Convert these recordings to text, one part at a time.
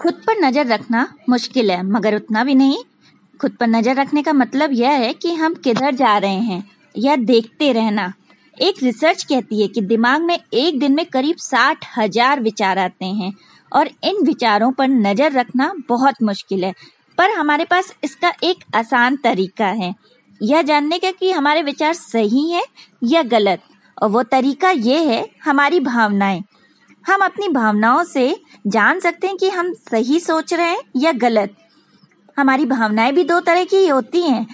खुद पर नज़र रखना मुश्किल है, मगर उतना भी नहीं। खुद पर नज़र रखने का मतलब यह है कि हम किधर जा रहे हैं यह देखते रहना। एक रिसर्च कहती है कि दिमाग में एक दिन में करीब साठ हज़ार विचार आते हैं और इन विचारों पर नज़र रखना बहुत मुश्किल है। पर हमारे पास इसका एक आसान तरीका है। यह जानने का कि हमारे विचार सही हैं या गलत, और वो तरीका ये है, हमारी भावनाएँ। हम अपनी भावनाओं से जान सकते हैं कि हम सही सोच रहे हैं या गलत। हमारी भावनाएँ भी दो तरह की होती हैं।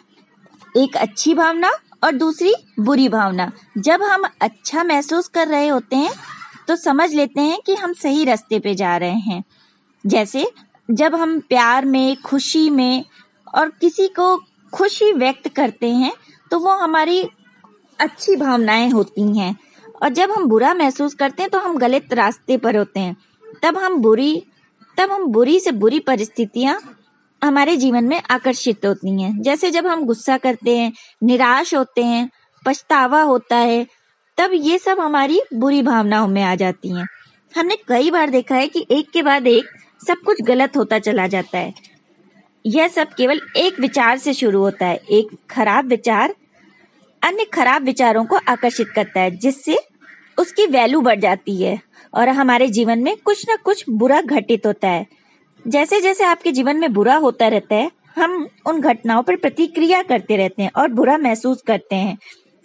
एक अच्छी भावना और दूसरी बुरी भावना। जब हम अच्छा महसूस कर रहे होते हैं तो समझ लेते हैं कि हम सही रास्ते पे जा रहे हैं। जैसे, जब हम प्यार में, खुशी में और किसी को खुशी व्यक्त करते हैं तो वो हमारी अच्छी भावनाएँ होती हैं। और जब हम बुरा महसूस करते हैं तो हम गलत रास्ते पर होते हैं। तब हम बुरी, तब हम बुरी से बुरी परिस्थितियाँ हमारे जीवन में आकर्षित होती हैं। जैसे जब हम गुस्सा करते हैं, निराश होते हैं, पछतावा होता है, तब ये सब हमारी बुरी भावनाओं में आ जाती हैं। हमने कई बार देखा है कि एक के बाद एक सब कुछ गलत होता चला जाता है। यह सब केवल एक विचार से शुरू होता है, एक खराब विचार अन्य खराब विचारों को आकर्षित करता है, जिससे उसकी वैल्यू बढ़ जाती है और हमारे जीवन में कुछ न कुछ बुरा घटित होता है। जैसे जैसे आपके जीवन में बुरा होता रहता है, हम उन घटनाओं पर प्रतिक्रिया करते रहते हैं और बुरा महसूस करते हैं।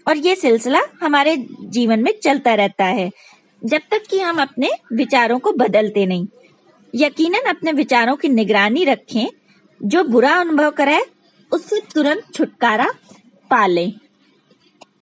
और ये सिलसिला हमारे जीवन में चलता रहता है, जब तक कि हम अपने विचारों को बदलते नहीं। यकीनन अपने विचारों की निगरानी रखें, जो बुरा अनुभव कराए, उससे तुरंत छुटकारा पा लें।